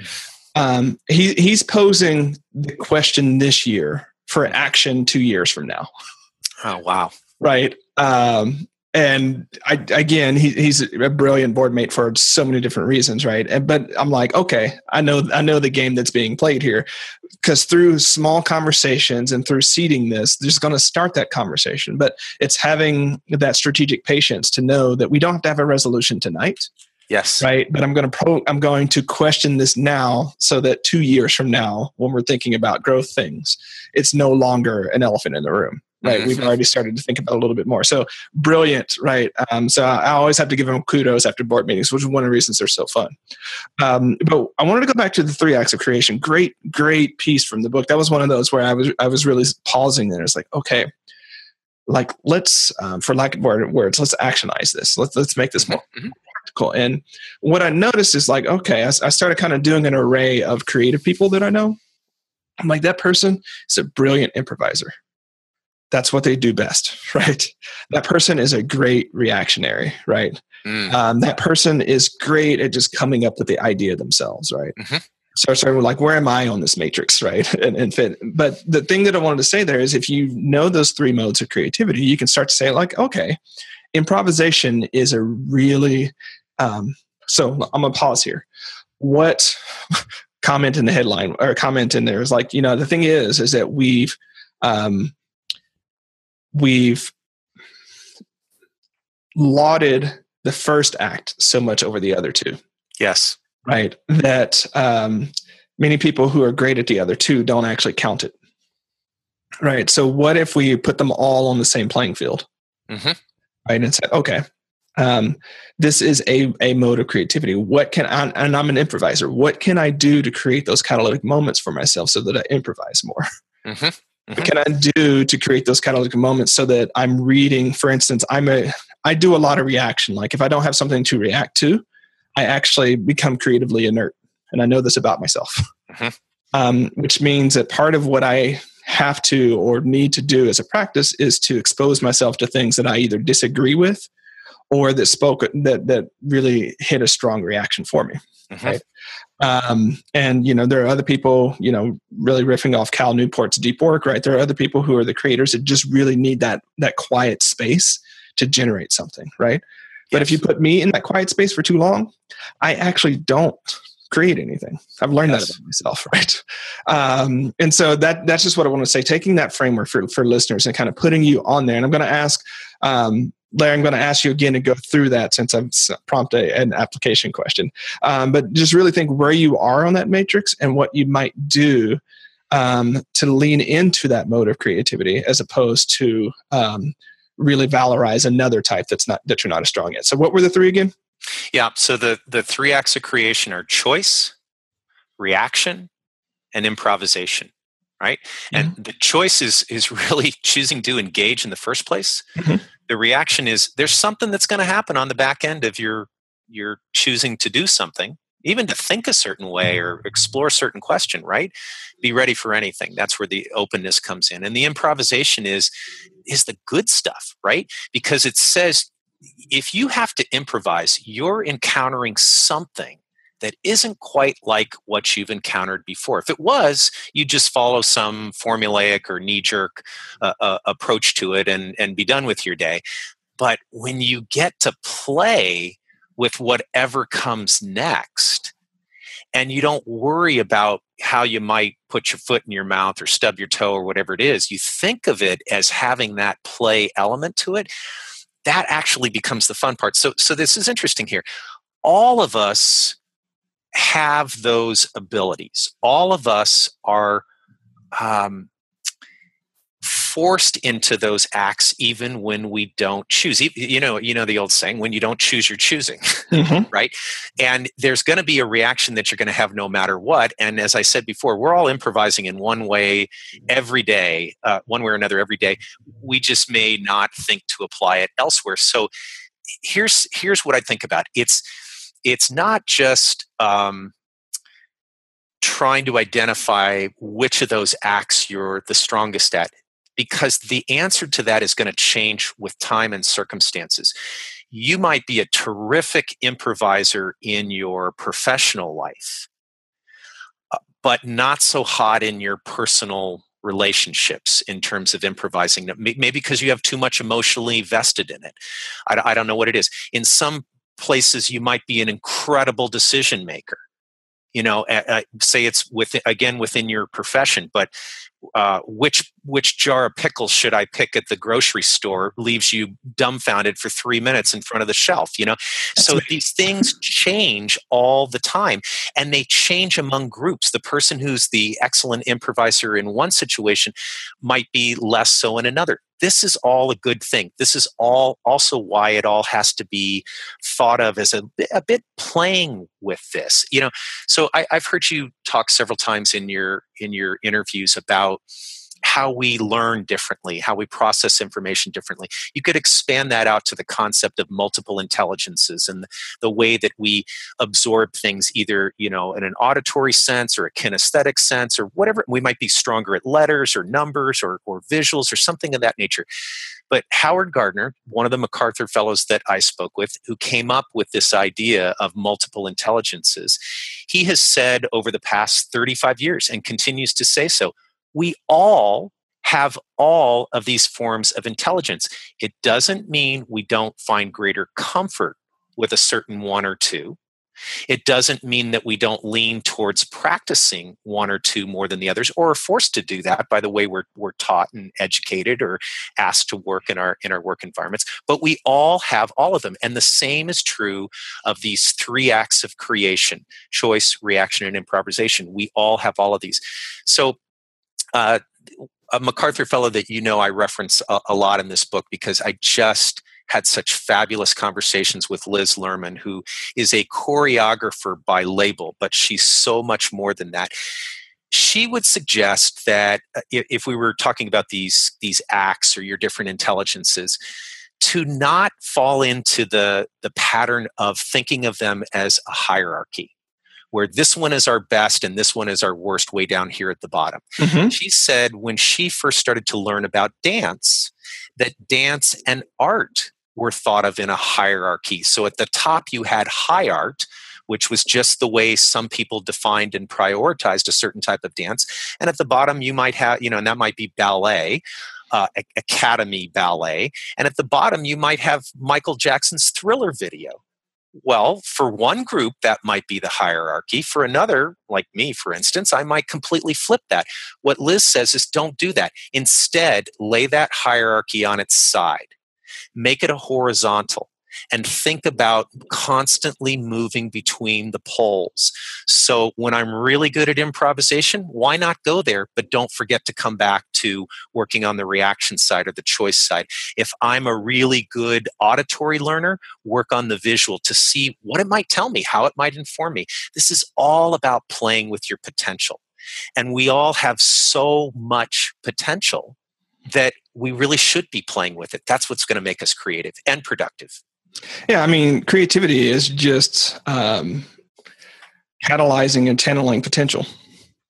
Um, he he's posing the question this year for action 2 years from now. Oh, wow. Right. Um, and I, again, he, he's a brilliant board mate for so many different reasons, right? And, but I'm like, okay, I know, I know the game that's being played here, because through small conversations and through seeding this, there's going to start that conversation. But it's having that strategic patience to know that we don't have to have a resolution tonight. Yes. Right. But I'm going to pro, I'm going to question this now, so that two years from now, when we're thinking about growth things, it's no longer an elephant in the room right? Mm-hmm. We've already started to think about a little bit more. So brilliant, right? Um, so I always have to give them kudos after board meetings, which is one of the reasons they're so fun. Um, but I wanted to go back to the three acts of creation. Great, great piece from the book. That was one of those where I was I was really pausing there. It's like, okay, like let's um, for lack of words, let's actionize this. Let's let's make this more. Mm-hmm. practical. And what I noticed is like, okay, I, I started kind of doing an array of creative people that I know. I'm like, that person is a brilliant improviser. That's what they do best, right? That person is a great reactionary, right? Mm. Um, that person is great at just coming up with the idea themselves, right? Mm-hmm. So with like, where am I on this matrix, right? And, and fit. But the thing that I wanted to say there is, if you know those three modes of creativity, you can start to say like, okay, improvisation is a really. Um, so I'm gonna pause here. What comment in the headline or comment in there is like, you know, the thing is, is that we've um, we've lauded the first act so much over the other two. Yes. Right. That um, many people who are great at the other two don't actually count it. Right. So, what if we put them all on the same playing field? Mm-hmm. Right. And said, okay, um, this is a, a mode of creativity. What can I, and I'm an improviser. What can I do to create those catalytic moments for myself so that I improvise more? Mm-hmm. Mm-hmm. What can I do to create those catalytic moments so that I'm reading? For instance, I'm a I do a lot of reaction. Like if I don't have something to react to, I actually become creatively inert. And I know this about myself, mm-hmm. um, which means that part of what I have to or need to do as a practice is to expose myself to things that I either disagree with or that spoke that that really hit a strong reaction for me. Mm-hmm. Right. Um, and you know, there are other people, you know, really riffing off Cal Newport's deep work, right? There are other people who are the creators that just really need that that quiet space to generate something, right? But if you put me in that quiet space for too long, I actually don't create anything. I've learned yes. that about myself, right? Um, and so that that's just what I want to say. Taking that framework for for listeners and kind of putting you on there. And I'm going to ask um, Larry, I'm going to ask you again to go through that since I've prompted an application question. Um, but just really think where you are on that matrix and what you might do um, to lean into that mode of creativity as opposed to um, really valorize another type that's not that you're not as strong at. So what were the three again? Yeah, so the the three acts of creation are choice, reaction, and improvisation, right? Mm-hmm. And the choice is is really choosing to engage in the first place. Mm-hmm. The reaction is there's something that's going to happen on the back end of your you're choosing to do something even to think a certain way mm-hmm. or explore a certain question right? Be ready for anything. That's where the openness comes in. And the improvisation is is the good stuff right? Because it says if you have to improvise you're encountering something that isn't quite like what you've encountered before. If it was, you just follow some formulaic or knee jerk uh, uh, approach to it and, and be done with your day. But when you get to play with whatever comes next and you don't worry about how you might put your foot in your mouth or stub your toe or whatever it is you think of it as having that play element to it that actually becomes the fun part so so this is interesting here all of us have those abilities. All of us are um, forced into those acts even when we don't choose. You know you know the old saying when you don't choose you're choosing mm-hmm. right? And there's going to be a reaction that you're going to have no matter what. And as i said before we're all improvising in one way every day uh, one way or another every day. We just may not think to apply it elsewhere. So here's here's what i think about. It's it's not just um, trying to identify which of those acts you're the strongest at because the answer to that is going to change with time and circumstances. You might be a terrific improviser in your professional life, uh, but not so hot in your personal relationships in terms of improvising. Maybe because you have too much emotionally vested in it. I, don't know what it is. In some places you might be an incredible decision maker you know uh, say it's with again within your profession but uh, which which jar of pickles should I pick at the grocery store leaves you dumbfounded for three minutes in front of the shelf. You know, That's so right. these things change all the time, and they change among groups. The person who's the excellent improviser in one situation might be less so in another this is all a good thing. This is all also why it all has to be thought of as a, a bit playing with this. You know, so I, I've heard you talk several times in your in your interviews about how we learn differently, how we process information differently. You could expand that out to the concept of multiple intelligences and the way that we absorb things either, you know, in an auditory sense or a kinesthetic sense or whatever. We might be stronger at letters or numbers or, or visuals or something of that nature. But Howard Gardner, one of the MacArthur Fellows that I spoke with, who came up with this idea of multiple intelligences, he has said over the past 35 years and continues to say so we all have all of these forms of intelligence. It doesn't mean we don't find greater comfort with a certain one or two. It doesn't mean that we don't lean towards practicing one or two more than the others or are forced to do that by the way we're, we're taught and educated or asked to work in our in our work environments. But we all have all of them. And the same is true of these three acts of creation choice, reaction, and improvisation. We all have all of these. So uh, a MacArthur fellow that you know I reference a, a, lot in this book because I just had such fabulous conversations with Liz Lerman, who is a choreographer by label, but she's so much more than that. She would suggest that uh, if we were talking about these these acts or your different intelligences, to not fall into the the pattern of thinking of them as a hierarchy where this one is our best and this one is our worst way down here at the bottom. Mm-hmm. She said when she first started to learn about dance, that dance and art were thought of in a hierarchy. So at the top, you had high art, which was just the way some people defined and prioritized a certain type of dance. And at the bottom, you might have, you know, and that might be ballet. Uh, academy ballet and at the bottom you might have michael jackson's thriller video well, for one group, that might be the hierarchy. For another, like me, for instance, I might completely flip that. What Liz says is don't do that. Instead, lay that hierarchy on its side, make it a horizontal and think about constantly moving between the poles. So when I'm really good at improvisation, why not go there? But don't forget to come back to working on the reaction side or the choice side. If I'm a really good auditory learner, work on the visual to see what it might tell me, how it might inform me. This is all about playing with your potential. And we all have so much potential that we really should be playing with it. That's what's going to make us creative and productive. Yeah, I mean, creativity is just um, catalyzing and channeling potential,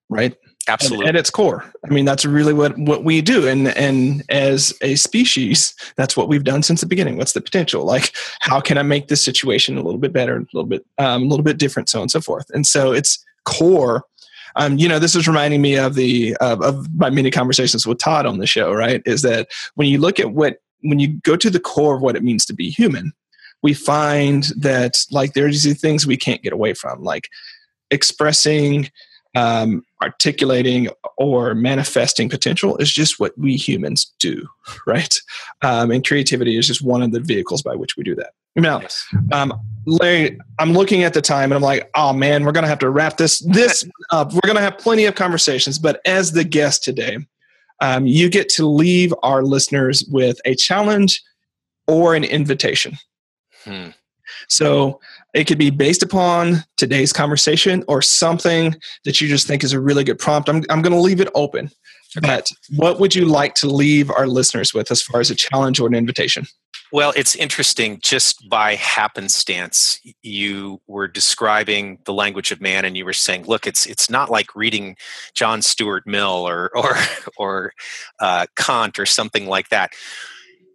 right? Absolutely. At, at, its core, I mean, that's really what what we do, and and as a species, that's what we've done since the beginning. What's the potential? Like, how can I make this situation a little bit better, a little bit, um, a little bit different, so on and so forth. And so, it's core. Um, you know, this is reminding me of the uh, of my many conversations with Todd on the show. Right? Is that when you look at what when you go to the core of what it means to be human, we find that like there's these things we can't get away from, like expressing, um, articulating, or manifesting potential is just what we humans do, right? Um, and creativity is just one of the vehicles by which we do that. Now, yes. um, Larry, I'm looking at the time and I'm like, oh man, we're gonna have to wrap this this up. We're gonna have plenty of conversations, but as the guest today, um, you get to leave our listeners with a challenge or an invitation. Hmm. So it could be based upon today's conversation or something that you just think is a really good prompt. I'm, I'm going to leave it open. Okay. But what would you like to leave our listeners with as far as a challenge or an invitation? Well, it's interesting. Just by happenstance, you were describing the language of man, and you were saying, "Look, it's it's not like reading John Stuart Mill or or or uh, Kant or something like that."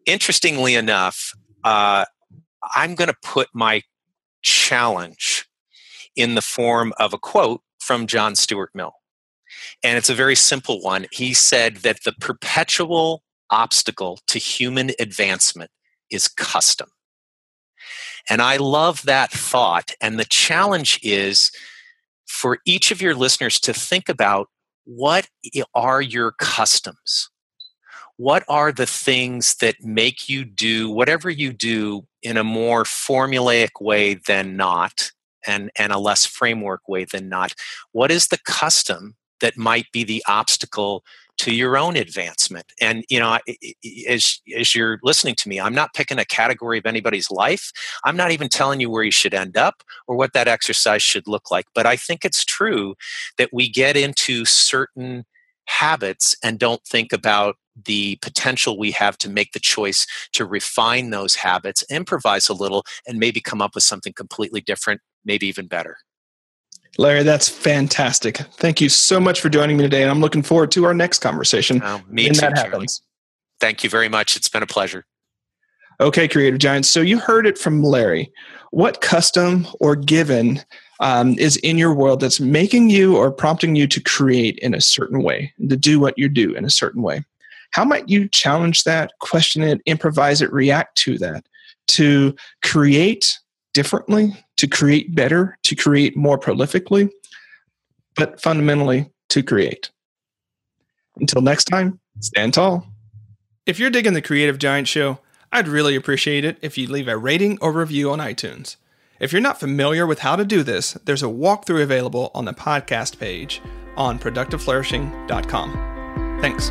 Interestingly enough, uh, I'm going to put my challenge in the form of a quote from John Stuart Mill. And it's a very simple one. He said that the perpetual obstacle to human advancement is custom. And I love that thought. And the challenge is for each of your listeners to think about what are your customs? What are the things that make you do whatever you do in a more formulaic way than not and, and a less framework way than not? What is the custom that might be the obstacle to your own advancement? And you know as as you're listening to me i'm not picking a category of anybody's life. I'm not even telling you where you should end up or what that exercise should look like. But i think it's true that we get into certain habits and don't think about the potential we have to make the choice to refine those habits, improvise a little, and maybe come up with something completely different, maybe even better. Larry, that's fantastic. Thank you so much for joining me today, and I'm looking forward to our next conversation. Oh, me when too, that happens. Thank you very much. It's been a pleasure. Okay, Creative Giants. So you heard it from Larry. What custom or given um, is in your world that's making you or prompting you to create in a certain way, to do what you do in a certain way? How might you challenge that, question it, improvise it, react to that, to create differently, to create better, to create more prolifically, but fundamentally to create? Until next time, stand tall. If you're digging the Creative Giant Show, I'd really appreciate it if you'd leave a rating or review on iTunes. If you're not familiar with how to do this, there's a walkthrough available on the podcast page on productiveflourishing.com. Thanks.